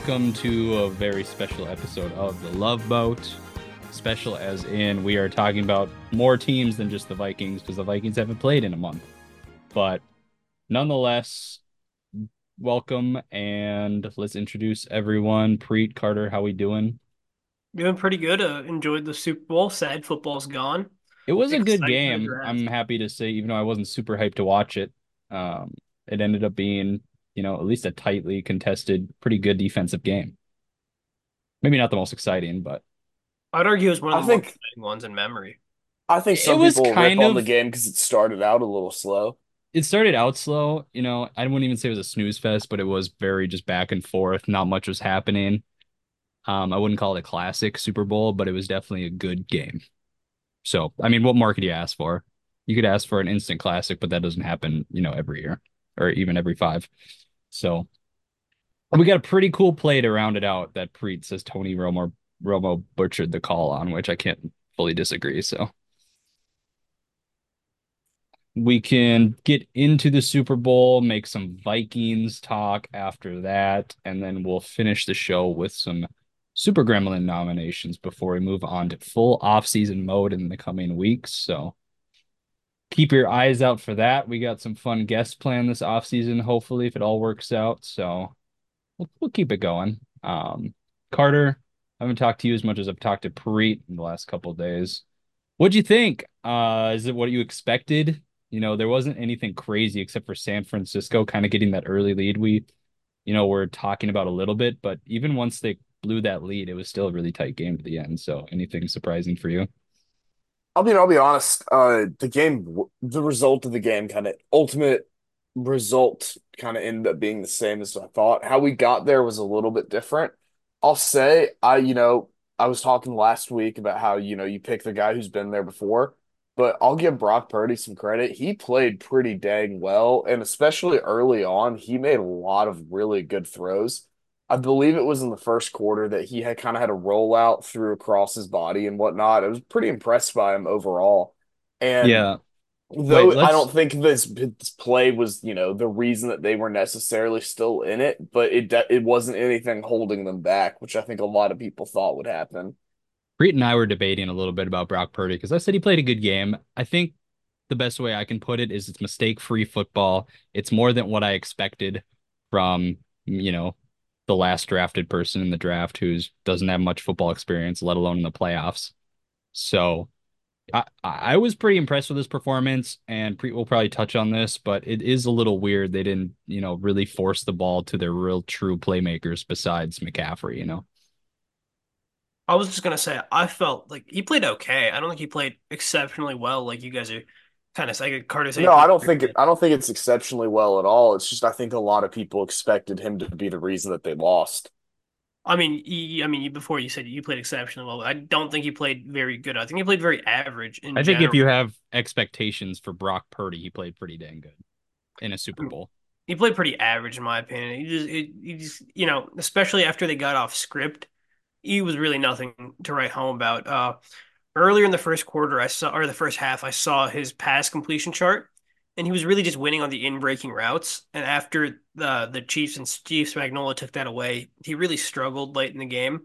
welcome to a very special episode of the Love Boat. Special as in we are talking about more teams than just the Vikings because the Vikings haven't played in a month. But nonetheless, welcome and let's introduce everyone. Preet Carter, how we doing? Doing pretty good. Uh, enjoyed the Super Bowl. Sad football's gone. It was a good Excited for the game. I'm happy to say, even though I wasn't super hyped to watch it, um, it ended up being, you know, at least a tightly contested, pretty good defensive game. Maybe not the most exciting, but I'd argue it was one of the more think- exciting ones in memory. I think It some was people rip kind on the game because it started out a little slow. it started out slow. You know, I wouldn't even say it was a snooze fest, but it was very just back and forth. Not much was happening. Um, I wouldn't call it a classic Super Bowl, but it was definitely a good game. So, I mean, what more could you ask for? You could ask for an instant classic, but that doesn't happen, you know, every year or even every five. So, we got a pretty cool play to round it out that Preet says Tony Romo Romo butchered the call on, which I can't fully disagree. So, we can get into the Super Bowl, make some Vikings talk after that, and then we'll finish the show with some Super Gremlin nominations before we move on to full off-season mode in the coming weeks. So keep your eyes out for that. We got some fun guests planned this off-season, hopefully, if it all works out. So we'll, we'll keep it going. Um, Carter, I haven't talked to you as much as I've talked to Preet in the last couple days. What'd you think? Uh, is it what you expected? You know, there wasn't anything crazy except for San Francisco kind of getting that early lead we, you know, were talking about a little bit, but even once they blew that lead, it was still a really tight game to the end. So anything surprising for you? I mean, I'll be honest. Uh, the game, the result of the game, kind of ultimate result, kind of ended up being the same as I thought. How we got there was a little bit different. I'll say, I, you know, I was talking last week about how, you know, you pick the guy who's been there before, but I'll give Brock Purdy some credit. He played pretty dang well, and especially early on, he made a lot of really good throws. I believe it was in the first quarter that he had kind of had a rollout through across his body and whatnot. I was pretty impressed by him overall. And Yeah. though Wait, I don't think this, this play was, you know, the reason that they were necessarily still in it, but it it wasn't anything holding them back, which I think a lot of people thought would happen. Preet and I were debating a little bit about Brock Purdy because I said he played a good game. I think the best way I can put it is it's mistake-free football. It's more than what I expected from, you know, the last drafted person in the draft who's doesn't have much football experience, let alone in the playoffs. So I, I was pretty impressed with his performance, and we'll probably touch on this, but it is a little weird they didn't, you know, really force the ball to their real true playmakers besides McCaffrey, you know. I was just gonna say I felt like he played okay. I don't think he played exceptionally well, like you guys are kind of saying. Carter saying No, I don't think it, I don't think it's exceptionally well at all. It's just I think a lot of people expected him to be the reason that they lost. I mean, he, I mean, before you said you played exceptionally well. I don't think he played very good. I think he played very average. In I think if you have expectations for Brock Purdy, he played pretty dang good in a Super Bowl. he played pretty average in my opinion. He just, he, he just, you know, especially after they got off script, he was really nothing to write home about. Uh, earlier in the first quarter, I saw, or the first half, I saw his pass completion chart, and he was really just winning on the in-breaking routes. And after the the Chiefs and Steve Spagnuolo took that away, he really struggled late in the game.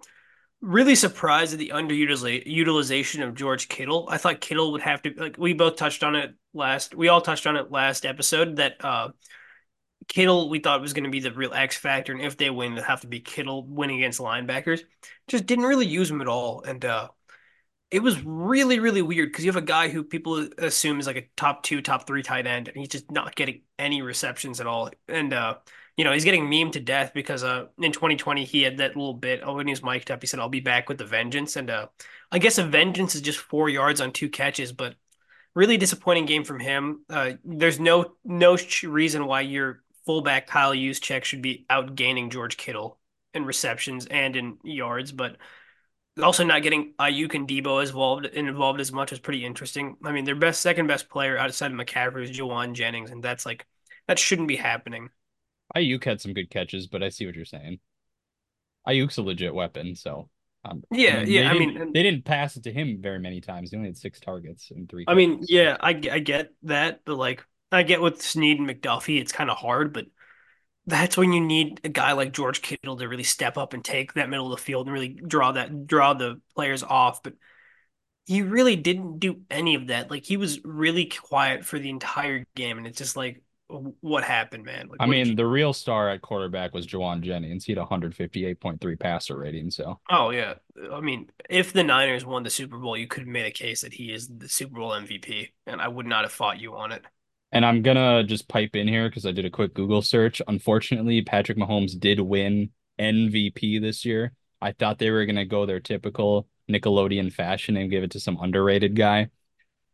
Really surprised at the underutilization of George Kittle. I thought Kittle would have to like we both touched on it last. We all touched on it last episode that uh Kittle, we thought was going to be the real X factor, and if they win, it'll have to be Kittle winning against linebackers. Just didn't really use him at all, and uh, it was really, really weird because you have a guy who people assume is like a top two, top three tight end, and he's just not getting any receptions at all. And uh, you know, he's getting memed to death because uh, in 2020 he had that little bit. Oh, when he was mic'd up, he said, "I'll be back with the vengeance," and uh, I guess a vengeance is just four yards on two catches, but really disappointing game from him. Uh, there's no no reason why your fullback Kyle Juszczyk should be outgaining George Kittle in receptions and in yards, but also not getting Aiyuk and Deebo involved involved as much is pretty interesting. I mean, their best second best player outside of McCaffrey is Jauan Jennings, and that's like that shouldn't be happening. Aiyuk had some good catches, but I see what you're saying. Aiyuk's a legit weapon, so um, Yeah, they yeah, I mean- they didn't pass it to him very many times. He only had six targets and three. I mean, yeah, I, I get that, but like, I get with Snead and McDuffie, it's kind of hard, but that's when you need a guy like George Kittle to really step up and take that middle of the field and really draw that draw the players off. But he really didn't do any of that. Like he was really quiet for the entire game, and it's just like, what happened, man? Like, I mean, you- the real star at quarterback was Jauan Jennings. He had 158.3 passer rating. So oh yeah, I mean, if the Niners won the Super Bowl, you could have made a case that he is the Super Bowl MVP, and I would not have fought you on it. And I'm gonna just pipe in here because I did a quick Google search. Unfortunately, Patrick Mahomes did win MVP this year. I thought they were gonna go their typical Nickelodeon fashion and give it to some underrated guy,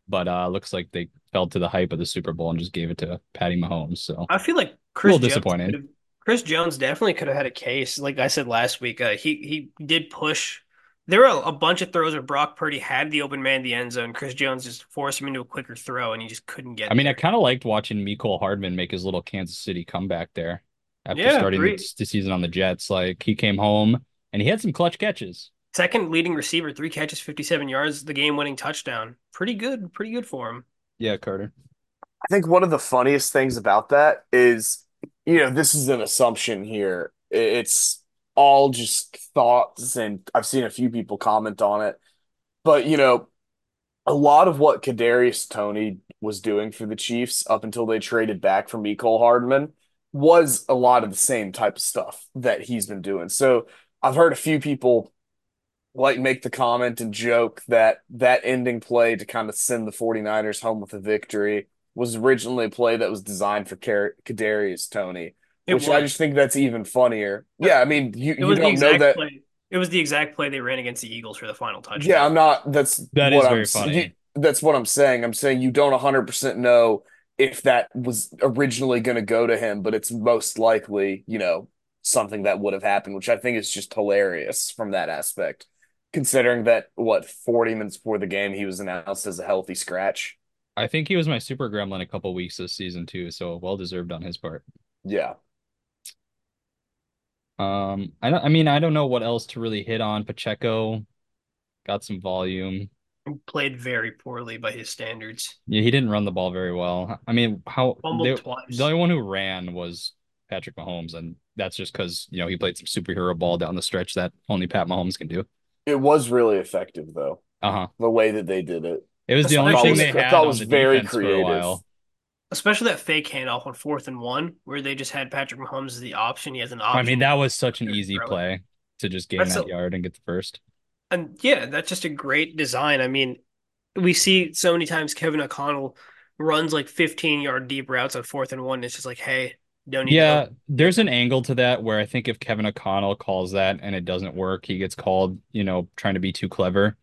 but uh, looks like they fell to the hype of the Super Bowl and just gave it to Patty Mahomes. So I feel like Chris little Jones disappointed. Chris Jones definitely could have had a case. Like I said last week, uh, he he did push. There were a, a bunch of throws where Brock Purdy had the open man in the end zone. Chris Jones just forced him into a quicker throw, and he just couldn't get. I mean, I kind of liked watching Mecole Hardman make his little Kansas City comeback there after Yeah, starting the, the season on the Jets. Like he came home and he had some clutch catches. second leading receiver, three catches, fifty-seven yards, the game-winning touchdown. Pretty good, pretty good for him. Yeah, Carter. I think one of the funniest things about that is, you know, this is an assumption here. It's all just thoughts, and I've seen a few people comment on it. But, you know, a lot of what Kadarius Toney was doing for the Chiefs up until they traded back from Mecole Hardman was a lot of the same type of stuff that he's been doing. So I've heard a few people like make the comment and joke that that ending play to kind of send the 49ers home with a victory was originally a play that was designed for Kadarius Toney, It which I just think that's even funnier. Yeah, I mean, you, you don't know that. play. It was the exact play they ran against the Eagles for the final touchdown. Yeah, I'm not. That's That what is I'm very s- funny. That's what I'm saying. I'm saying you don't 100% know if that was originally going to go to him, but it's most likely, you know, something that would have happened, which I think is just hilarious from that aspect, considering that what 40 minutes before the game he was announced as a healthy scratch. I think he was my super gremlin a couple weeks this season too, so well deserved on his part. Yeah. Um, I don't, I mean, I don't know what else to really hit on. Pacheco got some volume. Played very poorly by his standards. Yeah, he didn't run the ball very well. I mean, how Fumbled they- twice. the only one who ran was Patrick Mahomes, and that's just because you know he played some superhero ball down the stretch that only Pat Mahomes can do. It was really effective though, Uh-huh. the way that they did it. It was the only what I thing was- they I had thought on was the very defense for a creative. Especially that fake handoff on fourth and one, where they just had Patrick Mahomes as the option. He has an option. I mean, that was such an easy play to just gain That's that a- yard and get the first. And yeah, that's just a great design. I mean, we see so many times Kevin O'Connell runs like 15 yard deep routes on fourth and one. It's just like, hey, don't need Yeah, there's an angle to that where I think if Kevin O'Connell calls that and it doesn't work, he gets called, you know, trying to be too clever.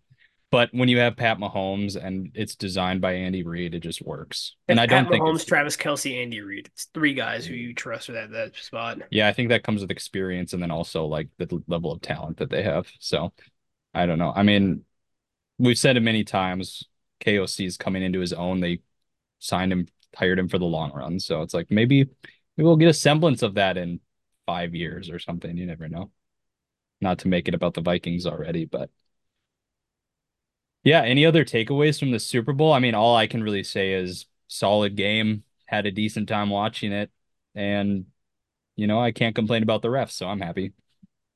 But when you have Pat Mahomes and it's designed by Andy Reid, it just works. And I Pat don't think Mahomes, Travis Kelce, Andy Reid. It's three guys who you trust for that that spot. Yeah, I think that comes with experience and then also like the level of talent that they have. So I don't know. I mean, we've said it many times. KOC is coming into his own. They signed him, hired him for the long run. So it's like maybe maybe we'll get a semblance of that in five years or something. You never know. Not to make it about the Vikings already, but yeah, any other takeaways from the Super Bowl? I mean, all I can really say is solid game, had a decent time watching it, and you know, I can't complain about the refs, so I'm happy.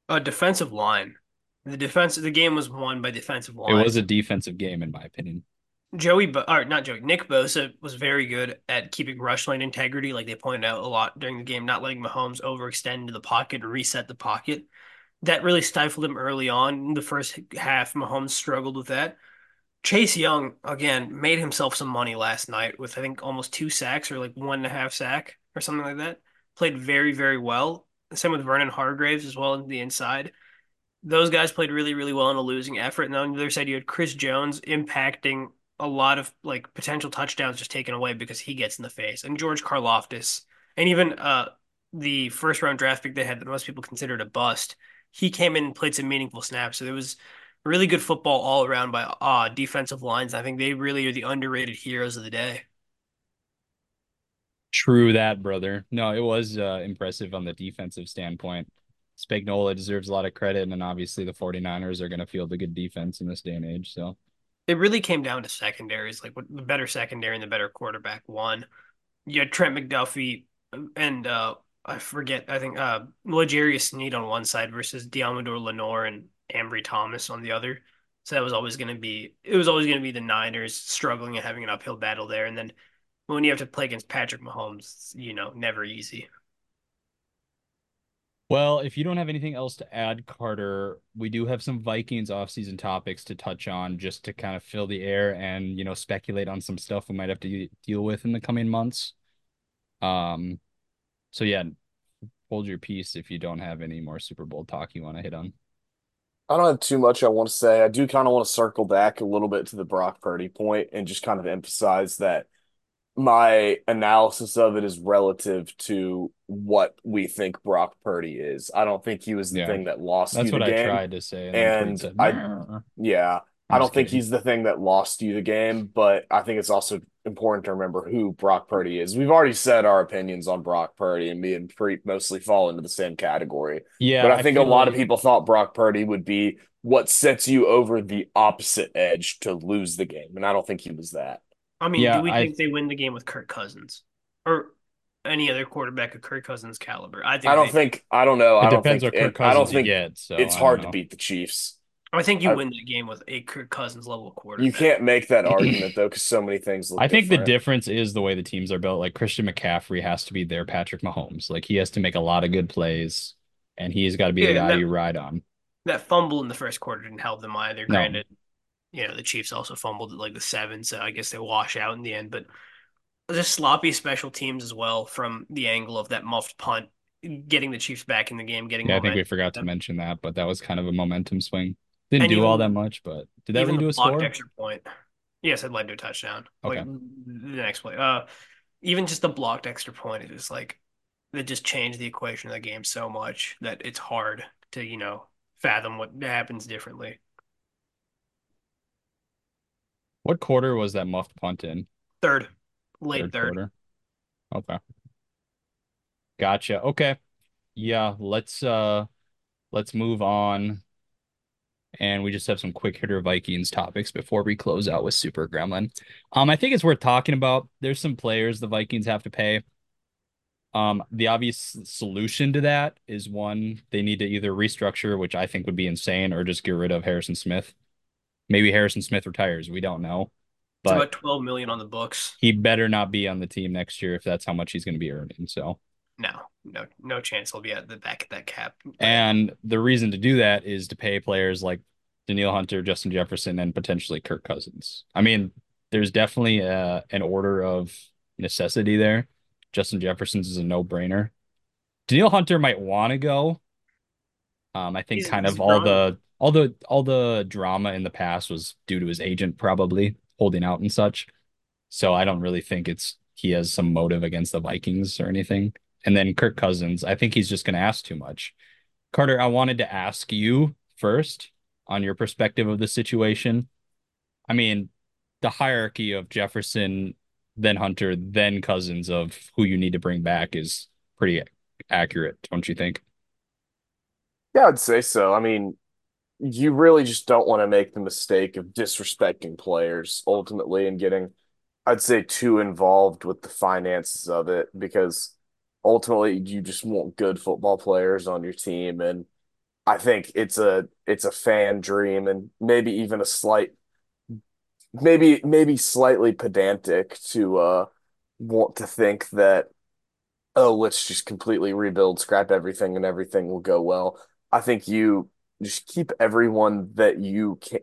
A defensive line. The defense, the game was won by defensive line. It was a defensive game, in my opinion. Joey, Bo- or not Joey, Nick Bosa was very good at keeping rush line integrity, like they pointed out a lot during the game, not letting Mahomes overextend into the pocket and reset the pocket. That really stifled him early on. In the first half, Mahomes struggled with that. Chase Young, again, made himself some money last night with, I think, almost two sacks or like one and a half sack or something like that. Played very, very well. Same with Vernon Hargraves as well on the inside. Those guys played really, really well in a losing effort. And on the other side, you had Chris Jones impacting a lot of like potential touchdowns just taken away because he gets in the face. And George Karlaftis, and even uh the first round draft pick they had that most people considered a bust, he came in and played some meaningful snaps. So there was really good football all around by uh defensive lines. I think they really are the underrated heroes of the day. True that, brother. No, it was uh, impressive on the defensive standpoint. Spagnuolo deserves a lot of credit, and then obviously the 49ers are going to field a good defense in this day and age. So It really came down to secondaries, like what the better secondary and the better quarterback won. you had Trent McDuffie and uh, I forget. I think uh, L'Jarius Sneed on one side versus Deommodore Lenoir and Ambry Thomas on the other. So that was always going to be it was always going to be the Niners struggling and having an uphill battle there. And then when you have to play against Patrick Mahomes, you know, never easy. Well, if you don't have anything else to add, Carter, we do have some Vikings offseason topics to touch on just to kind of fill the air and, you know, speculate on some stuff we might have to deal with in the coming months. Um, so yeah, hold your peace if you don't have any more Super Bowl talk you want to hit on. I don't have too much I want to say. I do kind of want to circle back a little bit to the Brock Purdy point and just kind of emphasize that my analysis of it is relative to what we think Brock Purdy is. I don't think he was the Yeah. thing that lost That's you the what I tried to say. And, and said, I- "Nah." Yeah. I'm I don't think kidding. he's the thing that lost you the game, but I think it's also important to remember who Brock Purdy is. We've already said our opinions on Brock Purdy, and me and Preet mostly fall into the same category. Yeah, But I think a feel lot of people thought Brock Purdy would be what sets you over the opposite edge to lose the game, and I don't think he was that. I mean, Yeah, do we I- think they win the game with Kirk Cousins or any other quarterback of Kirk Cousins caliber? I think I don't they- think I don't know. It I don't depends think what Kirk it- I don't Cousins you think get. So it's I hard don't to know. beat the Chiefs. I think you I- win the game with a Kirk Cousins level quarterback. You can't make that argument though, because so many things look I think the difference is the way the teams are built. Like Christian McCaffrey has to be their Patrick Mahomes. Like he has to make a lot of good plays, and he's got to be the guy that- you ride on. that fumble in the first quarter didn't help them either. No. Granted, you know the Chiefs also fumbled at like the seven, so I guess they wash out in the end. But just sloppy special teams as well from the angle of that muffed punt, getting the Chiefs back in the game, getting Yeah, I think we forgot to mention that, but that was kind of a momentum swing. Didn't And do all that much, but did that Even lead to a blocked score? extra point. Yes, it led to a touchdown. Like the next play. Uh, even just the blocked extra point is just like that just changed the equation of the game so much that it's hard to you know fathom what happens differently. What quarter was that muffed punt in? Third, late third. quarter. Okay. Gotcha. Okay. Yeah, let's uh let's move on. And we just have some quick hitter Vikings topics before we close out with Super Gremlin. Um, I think it's worth talking about. There's some players the Vikings have to pay. Um, the obvious solution to that is one, they need to either restructure, which I think would be insane, or just get rid of Harrison Smith. Maybe Harrison Smith retires. We don't know. It's But about 12 million on the books. he better not be on the team next year if that's how much he's going to be earning. So, No, no, no chance he'll be at the back of that cap. and the reason to do that is to pay players like Danielle Hunter, Justin Jefferson, and potentially Kirk Cousins. I mean, there's definitely uh an order of necessity there. Justin Jefferson's is a no-brainer. Danielle Hunter might want to go. Um, I think He's- kind he's of all grown. the all the all the drama in the past was due to his agent probably holding out and such. So I don't really think it's he has some motive against the Vikings or anything. And then Kirk Cousins, I think he's just going to ask too much. Carter, I wanted to ask you first on your perspective of the situation. I mean, the hierarchy of Jefferson, then Hunter, then Cousins of who you need to bring back is pretty accurate, don't you think? Yeah, I'd say so. I mean, you really just don't want to make the mistake of disrespecting players ultimately and getting, I'd say, too involved with the finances of it because ultimately you just want good football players on your team. And I think it's a it's a fan dream and maybe even a slight maybe maybe slightly pedantic to uh want to think that oh let's just completely rebuild, scrap everything and everything will go well. I think you just keep everyone that you can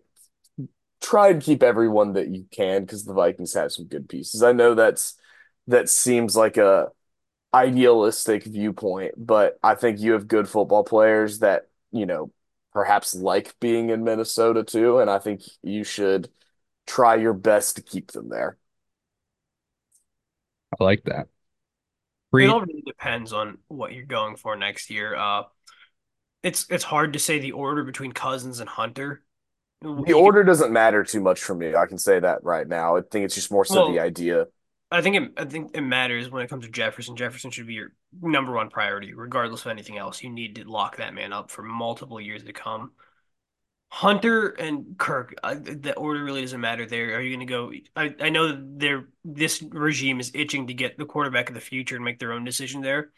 try and keep everyone that you can because the Vikings have some good pieces. I know that's that seems like a idealistic viewpoint, but I think you have good football players that, you know, perhaps like being in Minnesota too, and I think you should try your best to keep them there. I like that. It all really depends on what you're going for next year. Uh, it's it's hard to say the order between Cousins and Hunter. The order doesn't matter too much for me. I can say that right now. I think it's just more so the idea. I think it, I think it matters when it comes to Jefferson. Jefferson should be your number one priority, regardless of anything else. You need to lock that man up for multiple years to come. Hunter and Kirk, uh, the order really doesn't matter there. Are you going to go? I, I know that they're this regime is itching to get the quarterback of the future and make their own decision there.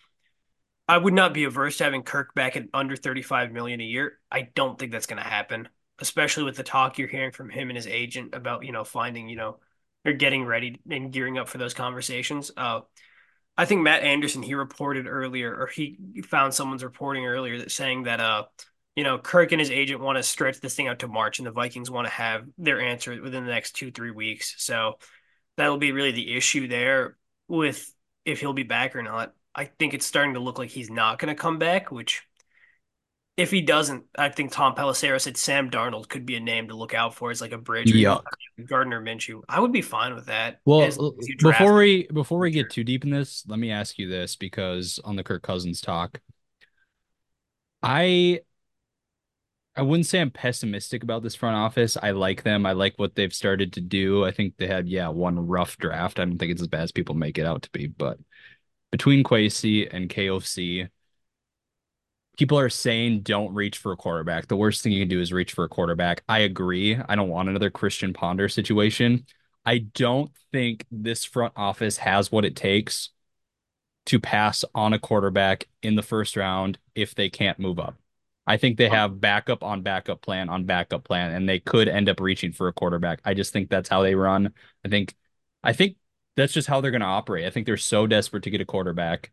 I would not be averse to having Kirk back at under 35 million a year. I don't think that's going to happen, especially with the talk you're hearing from him and his agent about, you know, finding, you know, or getting ready and gearing up for those conversations. Uh, I think Matt Anderson he reported earlier, or he found someone's reporting earlier that saying that uh you know, Kirk and his agent want to stretch this thing out to March, and the Vikings want to have their answer within the next two, three weeks. So that'll be really the issue there with if he'll be back or not. I think it's starting to look like he's not going to come back, which if he doesn't, I think Tom Pelissero said Sam Darnold could be a name to look out for as like a bridge. Yuck. Gardner Minshew. I would be fine with that. Well, as as before we before we get too deep in this, let me ask you this because on the Kirk Cousins talk, I I wouldn't say I'm pessimistic about this front office. I like them. I like what they've started to do. I think they had yeah one rough draft. I don't think it's as bad as people make it out to be, but between Kwesi and KOC, people are saying don't reach for a quarterback. The worst thing you can do is reach for a quarterback. I agree. I don't want another Christian Ponder situation. I don't think this front office has what it takes to pass on a quarterback in the first round if they can't move up. I think they have backup on backup plan on backup plan, and they could end up reaching for a quarterback. I just think that's how they run. I think, I think that's just how they're going to operate. I think they're so desperate to get a quarterback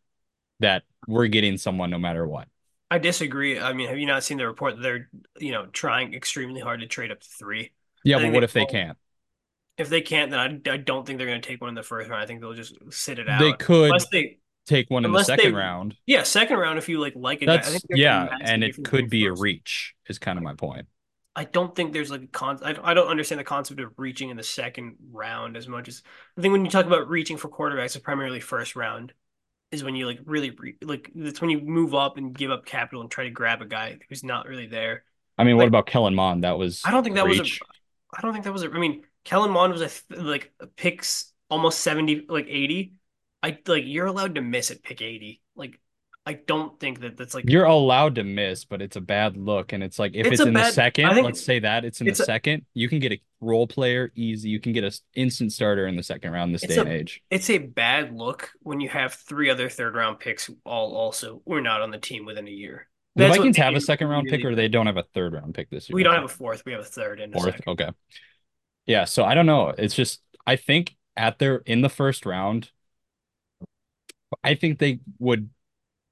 that we're getting someone no matter what. I disagree. I mean, have you not seen the report that they're, you know, trying extremely hard to trade up to three? Yeah, but what if they can't? If they can't, then I, I don't think they're going to take one in the first round. I think they'll just sit it out. They could unless they, take one in the second they- round. yeah, second round. If you like like a guy, I That's think there's a yeah, and it could be a reach. Is kind of my point. I don't think there's like a con. I, I don't understand the concept of reaching in the second round as much as I think when you talk about reaching for quarterbacks, it's primarily first round is when you like really re, like that's when you move up and give up capital and try to grab a guy who's not really there. I mean, what about Kellen Mond? That was I don't think that was a. reach. I don't think that was a. I mean, Kellen Mond was a th- like picks almost seventy, like eighty. I like you're allowed to miss at pick eighty. Like I don't think that that's like You're allowed to miss, but it's a bad look. And it's like if It's it's, in the second, let's say that it's in the a- second, you can get a role player easy. You can get a s- instant starter in the second round this day a- and age. it's a bad look when you have three other third round picks all also were not on the team within a year. The That's what Vikings have a second round pick, or they don't have a third round pick this year. we don't have a fourth. We have a third and a fourth. Okay. Yeah, so I don't know. It's just I think at their in the first round, I think they would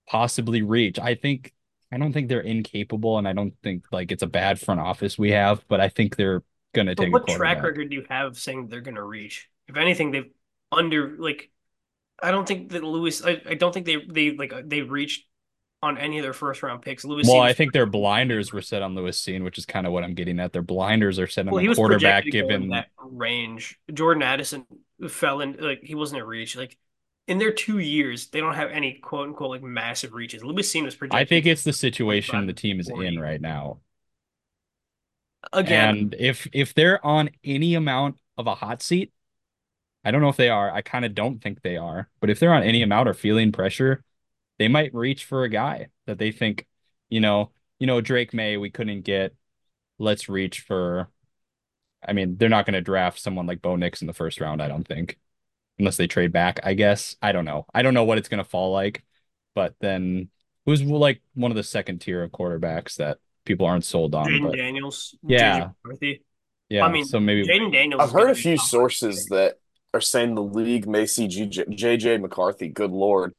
possibly reach. I think I don't think they're incapable, and I don't think like it's a bad front office we have, but I think they're gonna But take a what track record do you have saying they're going to reach? If anything, they've under like. I don't think that Lewis. I, I don't think they they like uh, they reached on any of their first round picks. Lewis. Well, I think their blinders were set on Lewis Cine, which is kind of what I'm getting at. Their blinders are set on Well, he the quarterback projected to go in given that range. Jordan Addison fell in like he wasn't a reach. Like in their two years, they don't have any quote unquote like massive reaches. Lewis Cine was projected. I think it's the situation the team is 40. in right now. again. And if if they're on any amount of a hot seat, I don't know if they are. I kind of don't think they are. But if they're on any amount or feeling pressure, they might reach for a guy that they think, you know, you know, Drake Maye, we couldn't get. Let's reach for. I mean, they're not going to draft someone like Bo Nix in the first round, I don't think. Unless they trade back, I guess. I don't know. I don't know what it's going to fall like. But then who's like one of the second tier of quarterbacks that people aren't sold on? Jayden Daniels, Yeah. JJ McCarthy. yeah, I mean, so maybe Jayden Daniels. I've heard a few sources pick. that are saying the league may see JJ, JJ McCarthy, good lord,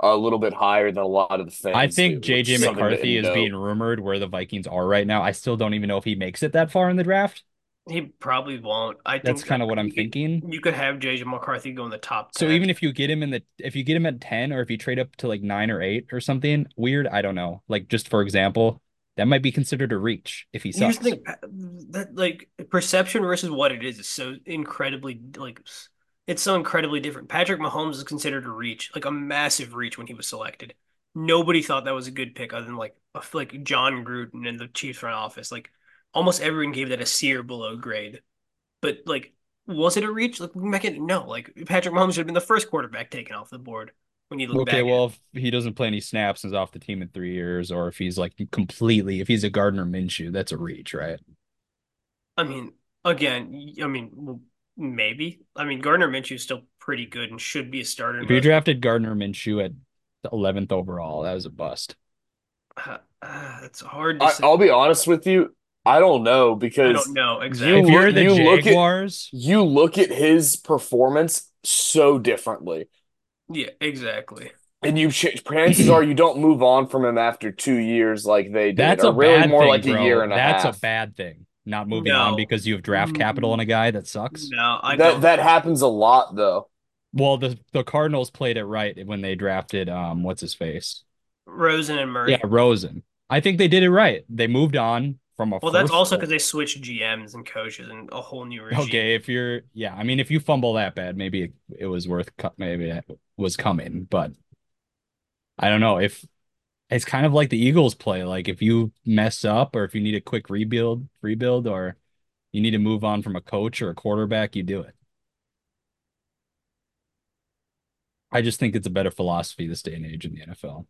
a little bit higher than a lot of the fans. I think do, which JJ McCarthy is note. being rumored where the Vikings are right now. I still don't even know if he makes it that far in the draft. He probably won't. I think That's kind of what I'm you could- thinking. You could have JJ McCarthy go in the top. So even if you get him in the if you get him at 10 or if you trade up to like 9 or 8 or something weird, I don't know. Like just for example, that might be considered a reach if he Here's sucks. the thing uh, that like perception versus what it is is so incredibly like it's so incredibly different. Patrick Mahomes is considered a reach, like a massive reach when he was selected. Nobody thought that was a good pick other than like like Jon Gruden and the Chiefs front office. Like almost everyone gave that a C or below grade. But like, was it a reach? Like back in no, like Patrick Mahomes should have been the first quarterback taken off the board when you look back. Okay, at well, if he doesn't play any snaps and is off the team in three years, or if he's like completely, if he's a Gardner Minshew, that's a reach, right? I mean, again, I mean, maybe. I mean, Gardner Minshew is still pretty good and should be a starter. in If you most- drafted Gardner Minshew at the 11th overall, that was a bust. Uh, uh, it's hard to I, say. I'll be honest with you. I don't know I because don't know exactly. You you're look- the you look at- Jaguars, you look at his performance so differently. Yeah, exactly. And you ch- chances are you don't move on from him after two years like they did, that's or a really bad more thing, like bro. a year and a half. That's half. a bad thing. Not moving on because you have draft capital on a guy that sucks. No, I that don't. that happens a lot though. Well, the the Cardinals played it right when they drafted um what's his face? Rosen and Murray. Yeah, Rosen. I think they did it right. They moved on from a Well, that's also because they switched GMs and coaches and a whole new regime. Okay, if you're yeah, I mean if you fumble that bad, maybe it, it was worth maybe it was coming, but I don't know if it's kind of like the Eagles play. Like if you mess up or if you need a quick rebuild, rebuild or you need to move on from a coach or a quarterback, you do it. I just think it's a better philosophy this day and age in the NFL.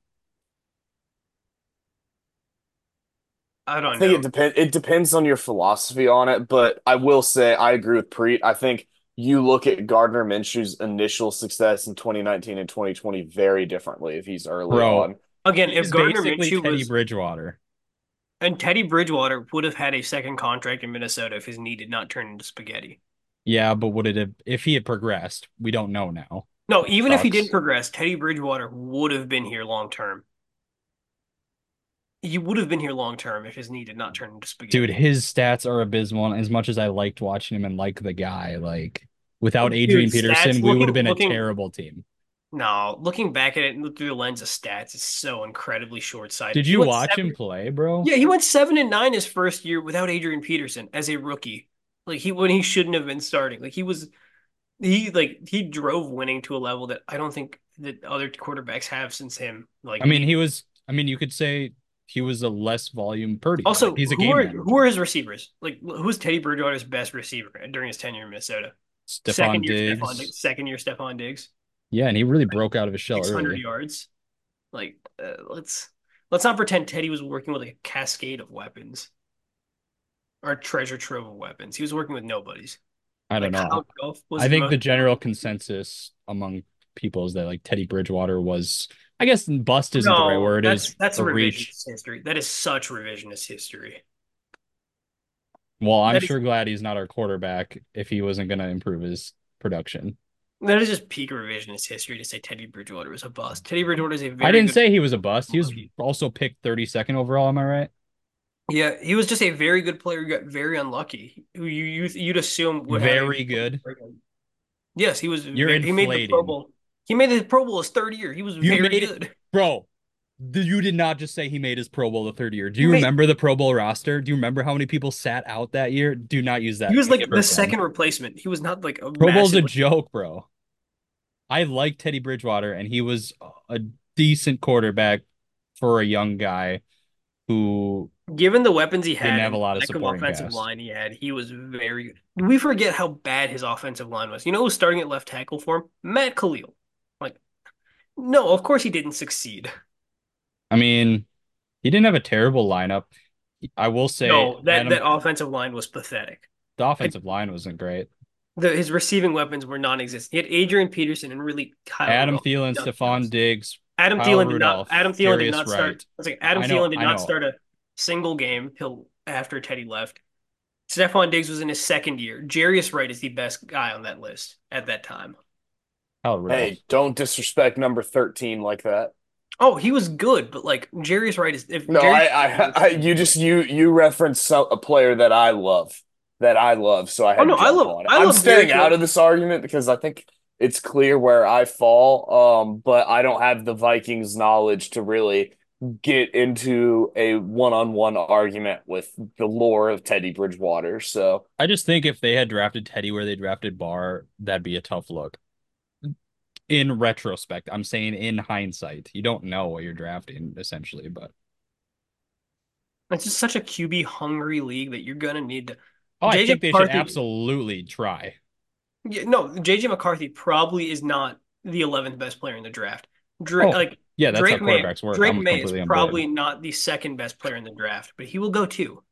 I don't I think know. it depends. It depends on your philosophy on it, but I will say I agree with Preet. I think you look at Gardner Minshew's initial success in 2019 and 2020 very differently if he's early Bro. on. Again, if He's Gardner basically Minshew Teddy was Bridgewater. and Teddy Bridgewater would have had a second contract in Minnesota if his knee did not turn into spaghetti. Yeah, but would it have if he had progressed? We don't know now. No, even if he didn't progress, Teddy Bridgewater would have been here long term. He would have been here long term if his knee did not turn into spaghetti. Dude, his stats are abysmal. And as much as I liked watching him and like the guy, like without Dude, Adrian stats Peterson, we would have been looking- a terrible team. No, looking back at it through the lens of stats, it's so incredibly short sighted. Did you watch him play, bro? Yeah, he went seven and nine his first year without Adrian Peterson as a rookie. Like he when he shouldn't have been starting. Like he was he like he drove winning to a level that I don't think that other quarterbacks have since him. Like I mean, he was. I mean, you could say he was a less volume Purdy. also Like, he's a who game are manager. who are his receivers? Like who's Teddy Bridgewater's best receiver during his tenure in Minnesota? Stefon second year Diggs. Stefon Diggs. Second year Stefon Diggs. Yeah, and he really broke out of his shell Six hundred yards. Like uh, let's let's not pretend Teddy was working with a cascade of weapons. Or treasure trove of weapons. He was working with nobodies. I don't Like, know. I think the general consensus among people is that like Teddy Bridgewater was. I guess bust isn't the right word. That's Is that's a a reach. revisionist history. That is such revisionist history. Well, I'm that is- sure glad he's not our quarterback if he wasn't going to improve his production. That is just peak revisionist history to say Teddy Bridgewater was a bust. Teddy Bridgewater is a very I didn't say he was a bust. He was also picked 32nd overall. Am I right? Yeah, he was just a very good player who got very unlucky. Who you, you you'd assume would have Very good. Yes, he was. You're ve- he made the Pro inflating. Bowl. He made his Pro Bowl his third year. He was You very made it- good. Bro, you did not just say he made his Pro Bowl the third year. Do you He made- remember the Pro Bowl roster? Do you remember how many people sat out that year? Do not use that. He was like the second replacement. He was not like a Pro Bowl's a joke, bro. I like Teddy Bridgewater, and he was a decent quarterback for a young guy who Given the weapons he Didn't had, have a lot of supporting offensive cast. line he had, he was very good. We forget how bad his offensive line was. You know who's starting at left tackle for him? Matt Kalil. No, of course he didn't succeed. I mean, he didn't have a terrible lineup. I will say no, that, Adam- that offensive line was pathetic. the offensive line wasn't great. The, his receiving weapons were non-existent. He had Adrian Peterson and really Kyle Adam Rudolph. Thielen, Stefon else. Adam Kyle Thielen did not. Adam Thielen did not start. Wright. I was like, Adam I know- Thielen did not start a single game till after Teddy left. Stefon Diggs was in his second year. Jarius Wright is the best guy on that list at that time. Kyle Rudolph. Hey, don't disrespect number 13 like that. Oh, he was good, but like Jarius Wright. is. If No, Jarius- I, I, I, you just you you reference a player that I love, that I love, so I had Oh, no, I jump love- on it. I I'm love staying Derrick out Rose. of this argument because I think it's clear where I fall. Um, but I don't have the Vikings knowledge to really get into a one-on-one argument with the lore of Teddy Bridgewater. So I just think if they had drafted Teddy where they drafted Barr, that'd be a tough look. In retrospect, I'm saying in hindsight, you don't know what you're drafting essentially, but it's just such a QB hungry league that you're gonna need to. oh, I think they should absolutely try. Yeah, no, JJ McCarthy probably is not the 11th best player in the draft. Drake, Oh, like Yeah, that's Drake how May, work. Drake I'm May is probably not the second best player in the draft, but he will go too.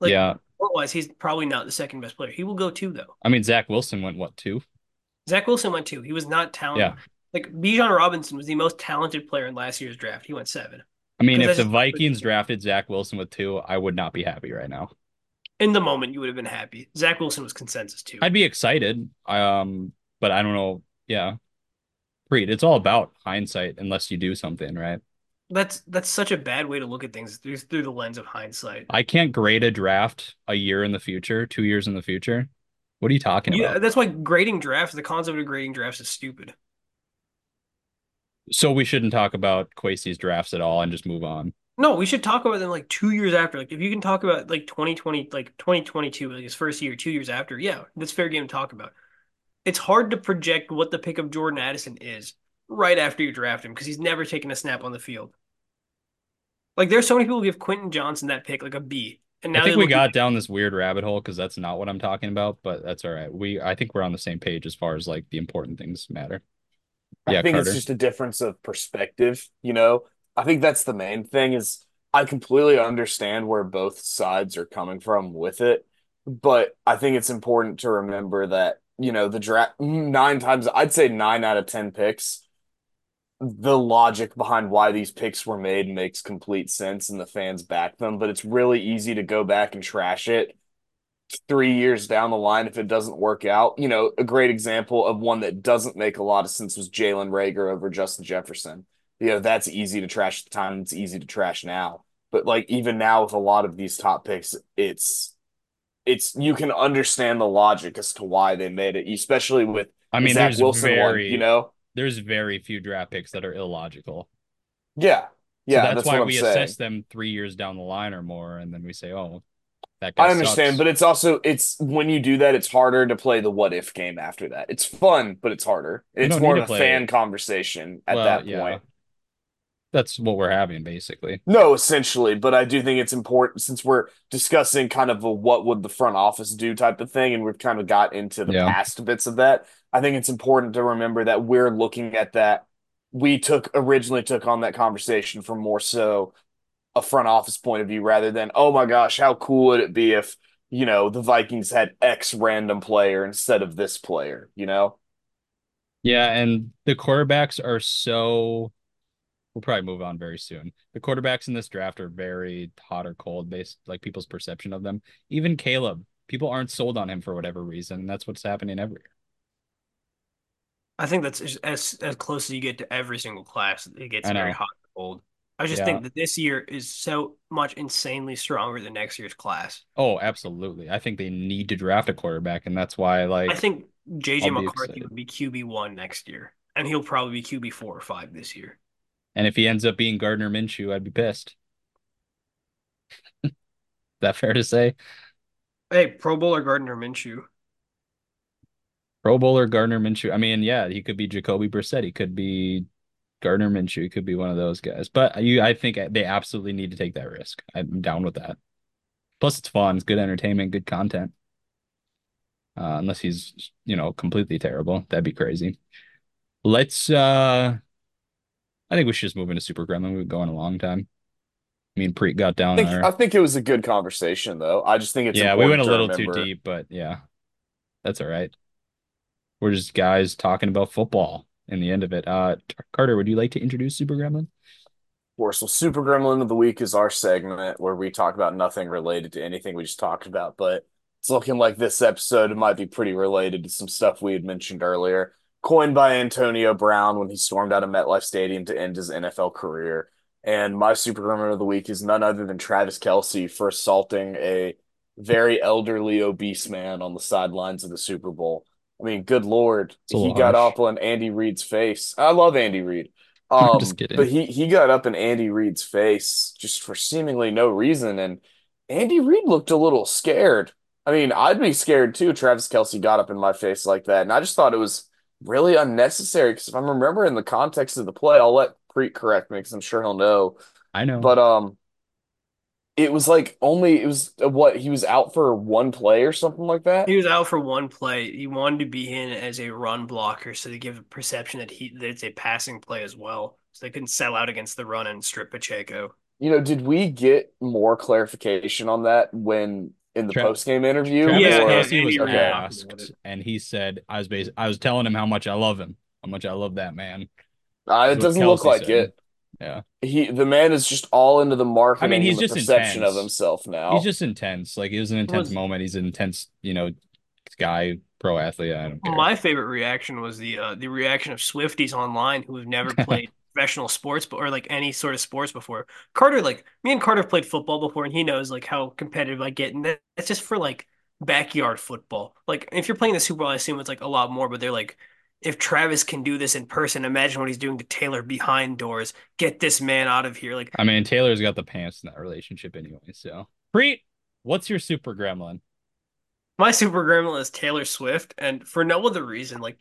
Like, yeah, Otherwise, he's probably not the second best player. He will go two though. I mean, Zach Wilson went what two? Zach Wilson went two. He was not talented. Yeah. Like Bijan Robinson was the most talented player in last year's draft. He went seven. I mean, if the Vikings drafted Zach Wilson with two, I would not be happy right now. In the moment, you would have been happy. Zach Wilson was consensus two. I'd be excited. Um, but I don't know. Yeah. Preet, it's all about hindsight unless you do something, right? That's that's such a bad way to look at things through through the lens of hindsight. I can't grade a draft a year in the future, two years in the future. What are you talking about? Yeah, about? that's why grading drafts, the concept of grading drafts is stupid. So we shouldn't talk about Kwesi's drafts at all and just move on. No, we should talk about them like two years after. Like if you can talk about like 2020, like 2022, like his first year, two years after, yeah, that's fair game to talk about. It's hard to project what the pick of Jordan Addison is right after you draft him because he's never taken a snap on the field. Like there's so many people who give Quentin Johnston that pick like a B. And now I think we got at- down this weird rabbit hole because that's not what I'm talking about, but that's all right. We I think we're on the same page as far as like the important things matter. Yeah, I think Carter. it's just a difference of perspective, you know. I think that's the main thing is I completely understand where both sides are coming from with it, but I think it's important to remember that, you know, the draft nine times I'd say 9 out of 10 picks the logic behind why these picks were made makes complete sense and the fans back them, but it's really easy to go back and trash it three years down the line if it doesn't work out. You know, a great example of one that doesn't make a lot of sense was Jalen Reagor over Justin Jefferson. You know, that's easy to trash at the time, it's easy to trash now. But like even now with a lot of these top picks, it's it's you can understand the logic as to why they made it, especially with I mean, Zach Wilson one, you know? There's very few draft picks that are illogical. Yeah. So Yeah, that's, that's why we saying. assess them three years down the line or more, and then we say, "Oh, that guy I understand, sucks. but it's also it's when you do that, it's harder to play the what if game after that. It's fun, but it's harder. It's more of a fan it. conversation at Well, that yeah. point. That's what we're having basically. No, essentially, but I do think it's important since we're discussing kind of a what would the front office do type of thing, and we've kind of got into the Yeah. past bits of that. I think it's important to remember that we're looking at that. We took originally took on that conversation from more so a front office point of view rather than, oh my gosh, how cool would it be if, you know, the Vikings had X random player instead of this player, you know? Yeah, and the quarterbacks are so. We'll probably move on very soon. The quarterbacks in this draft are very hot or cold based, like people's perception of them. Even Caleb, people aren't sold on him for whatever reason. That's what's happening every year. I think that's as as close as you get to every single class. It gets very hot and cold. I just Yeah. think that this year is so much insanely stronger than next year's class. Oh, absolutely. I think they need to draft a quarterback, and that's why, like, I think JJ McCarthy would be QB one next year, and he'll probably be QB four or five this year. and if he ends up being Gardner Minshew, I'd be pissed. Is that fair to say? Hey, Pro Bowler Gardner Minshew. Pro Bowler Gardner Minshew. I mean, yeah, he could be Jacoby Brissett. He could be Gardner Minshew. He could be one of those guys. But you, I think they absolutely need to take that risk. I'm down with that. Plus, it's fun. It's good entertainment, good content. Uh, unless he's, you know, completely terrible, that'd be crazy. Let's. uh I think we should just move into Super Gremlin. We've been going a long time. I mean, Preet got down I think, there. I think it was a good conversation, though. I just think it's yeah, we went a little too deep, but yeah, that's all right. We're just guys talking about football in the end of it. Uh, Carter, would you like to introduce Super Gremlin? Of course, well, Super Gremlin of the Week is our segment where we talk about nothing related to anything we just talked about, but it's looking like this episode might be pretty related to some stuff we had mentioned earlier. Coined by Antonio Brown when he stormed out of MetLife Stadium to end his NFL career. And my Super Gremlin of the Week is none other than Travis Kelce for assaulting a very elderly, obese man on the sidelines of the Super Bowl. I mean, good Lord, he little got harsh. up on Andy Reid's face. I love Andy Reid. Um, just kidding. but he he got up in Andy Reid's face just for seemingly no reason, and Andy Reid looked a little scared. I mean, I'd be scared too. Travis Kelce got up in my face like that, and I just thought it was really unnecessary. Because if I'm remembering the context of the play, I'll let Preet correct me because I'm sure he'll know. I know. But um, it was like only it was uh, what he was out for one play or something like that. He was out for one play. He wanted to be in as a run blocker, so they give a perception that he that it's a passing play as well. So they couldn't sell out against the run and strip Pacheco. You know, did we get more clarification on that when in the Tra- post game interview? Travis Yeah, or- yeah, was Andy Reid asked, talked about it. and he said, "I was bas- I was telling him how much I love him, how much I love that man." Uh, it doesn't look like said. it. Yeah. He the man is just all into the marketing. he's and the just perception intense. of himself now. He's just intense. Like it was an intense Was- moment. He's an intense, you know, guy, pro athlete. I don't care. My favorite reaction was the uh, the reaction of Swifties online who have never played professional sports or like any sort of sports before. Carter, like me and Carter played football before, and he knows like how competitive I get, and that, that's just for like backyard football. Like if you're playing the Super Bowl, I assume it's like a lot more, but they're like. If Travis can do this in person, imagine what he's doing to Taylor behind doors. Get this man out of here. Like I mean, Taylor's got the pants in that relationship anyway. So, Preet, what's your super gremlin? My super gremlin is Taylor Swift, and for no other reason. Like,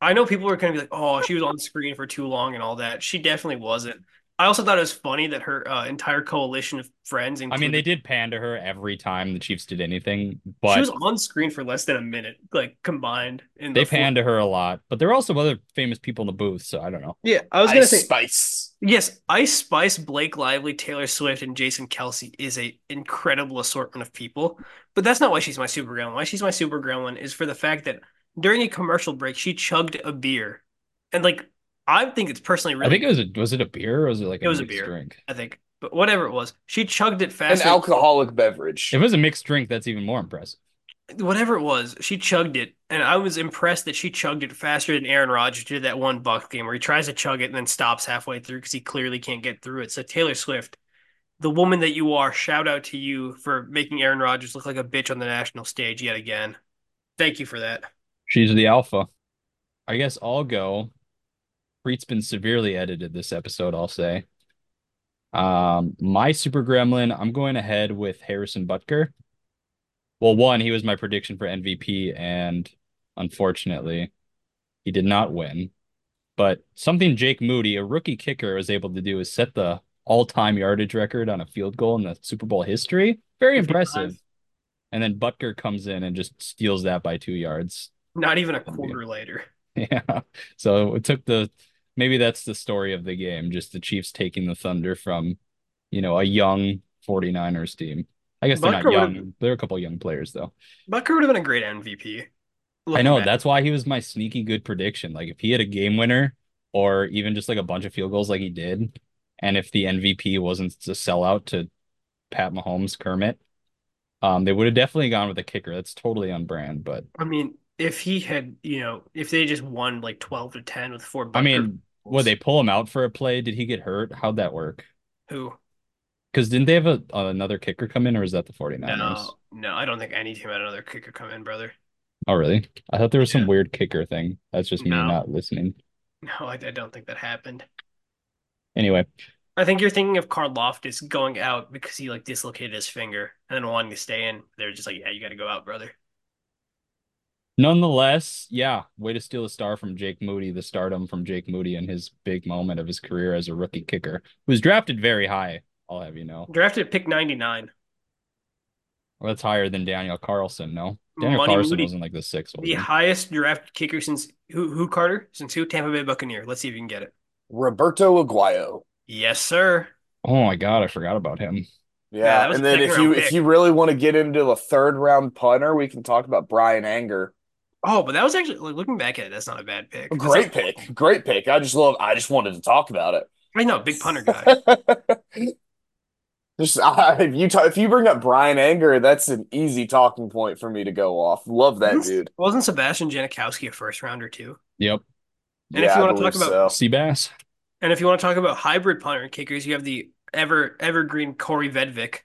I know people are going to be like, "Oh, she was on screen for too long" and all that. She definitely wasn't. I also thought it was funny that her uh, entire coalition of friends, I mean, they did pander her every time the Chiefs did anything, she was on screen for less than a minute, like combined. In they the four- her a lot. But there are also other famous people in the booth, so I don't know. Yeah, I was gonna Ice say Spice. yes. Ice Spice, Blake Lively, Taylor Swift, and Jason Kelce is a incredible assortment of people. But that's not why she's my super gremlin. Why she's my super gremlin is for the fact that during a commercial break, she chugged a beer, and like I think it's personally really I think it was a, was it a beer or was it like It a was a beer. drink? I think. But whatever it was, she chugged it fast. An alcoholic beverage. If it was a mixed drink, that's even more impressive. Whatever it was, she chugged it, and I was impressed that she chugged it faster than Aaron Rodgers did that one Buck game where he tries to chug it and then stops halfway through because he clearly can't get through it. So Taylor Swift, the woman that you are, shout out to you for making Aaron Rodgers look like a bitch on the national stage yet again. Thank you for that. She's the alpha. I guess I'll go. Preet's been severely edited this episode, I'll say. Um, my super gremlin, I'm going ahead with Harrison Butker. Well, one, he was my prediction for MVP, and unfortunately, he did not win. But something Jake Moody, a rookie kicker, was able to do is set the all-time yardage record on a field goal in the Super Bowl history. Very impressive. And then Butker comes in and just steals that by two yards. Not even a quarter later. Yeah. So it took the maybe that's the story of the game, just the Chiefs taking the thunder from, you know, a young 49ers team. I guess they're not Butker young. They're a couple young players though. Butker would have been a great MVP. I know that's why he was my sneaky good prediction. Like if he had a game winner or even just like a bunch of field goals like he did, and if the MVP wasn't to sell out to Pat Mahomes, Kermit, um, they would have definitely gone with a kicker. That's totally on brand, but I mean, if he had, you know, if they just won like 12 to 10 with four I mean, would they pull him out for a play? Did he get hurt? How'd that work? who? Because didn't they have a uh, another kicker come in, or is that the 49ers? No, no, I don't think any team had another kicker come in, brother. Oh, really? I thought there was some Yeah. weird kicker thing. That's just me No. not listening. No, I, I don't think that happened. Anyway, I think you're thinking of Karlaftis going out because he like dislocated his finger and then wanting to stay in. They're just like, yeah, you got to go out, brother. Nonetheless, yeah, way to steal a star from Jake Moody, the stardom from Jake Moody in his big moment of his career as a rookie kicker, who was drafted very high. I'll have you know. Drafted pick 99. Well, that's higher than Daniel Carlson. No, Daniel Money Carlson Moody. wasn't like the sixth. was The highest drafted kicker since who? Who Carter? Since who? Tampa Bay Buccaneer. Let's see if you can get it. Roberto Aguayo. Yes, sir. Oh my god, I forgot about him. Yeah, Yeah, and then if you round if you really want to get into a third round punter, we can talk about Brian Anger. Oh, but that was actually like, looking back at it, that's not a bad pick. A That's great not- pick, great pick. I just love. I just wanted to talk about it. I know, big punter guy. Just I, if you ta- if you bring up Brian Anger, that's an easy talking point for me to go off. Love that Wasn't- dude. Wasn't Sebastian Janikowski a first rounder too? Yep, And if you wanna talk believe about- so. Seabass. And if you want to talk about hybrid punter and kickers, you have the ever evergreen Kaare Vedvik.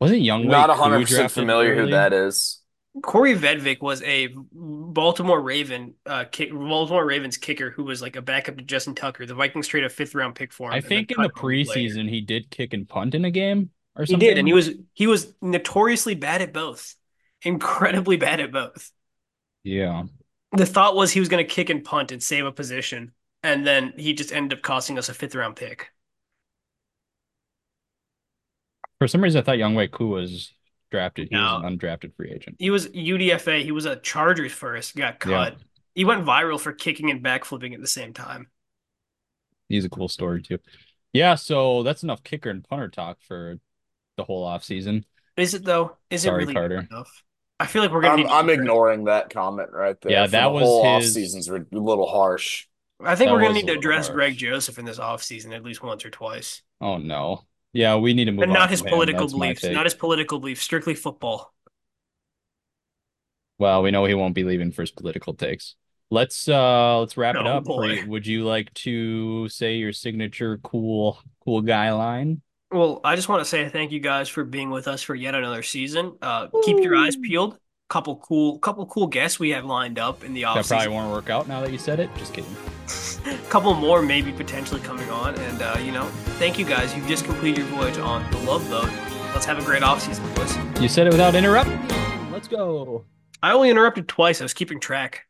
Wasn't Young Not Wei hundred percent drafted familiar who that is. Kaare Vedvik was a Baltimore Raven uh kick, Baltimore Ravens kicker who was like a backup to Justin Tucker. The Vikings traded a fifth round pick for him. I think in the cut him later. preseason he did kick and punt in a game or something. He did, and he was he was notoriously bad at both. Incredibly bad at both. yeah. The thought was he was going to kick and punt and save a position, and then he just ended up costing us a fifth round pick. For some reason, I thought Younghoe Koo was drafted. He was an undrafted free agent. He was UDFA. He was a Chargers first, got Yeah. cut. He went viral for kicking and backflipping at the same time. He's a cool story too. Yeah, so that's enough kicker and punter talk for the whole off season. Is it though? Is Sorry, it really Carter. enough? I feel like we're gonna I'm, need. I'm ignoring that comment right there. Yeah, that the was whole off his- season's a little harsh. I think that we're gonna need to address harsh. Greg Joseph in this off season at least once or twice. Oh no. Yeah, we need to move And on not his political beliefs. Not his political beliefs. Strictly football. Well, we know he won't be leaving for his political takes. Let's uh let's wrap it Oh, up. boy. Would you like to say your signature cool cool guy line? Well, I just want to say thank you guys for being with us for yet another season. Uh, keep your eyes peeled. Couple cool, couple cool guests we have lined up in the That off probably won't work out now that you said it. Just kidding. a couple more maybe potentially coming on. And uh, you know, thank you guys. You've just completed your voyage on the Love Boat. Let's have a great off season, boys. You said it without interrupting. Let's go. I only interrupted twice. I was keeping track.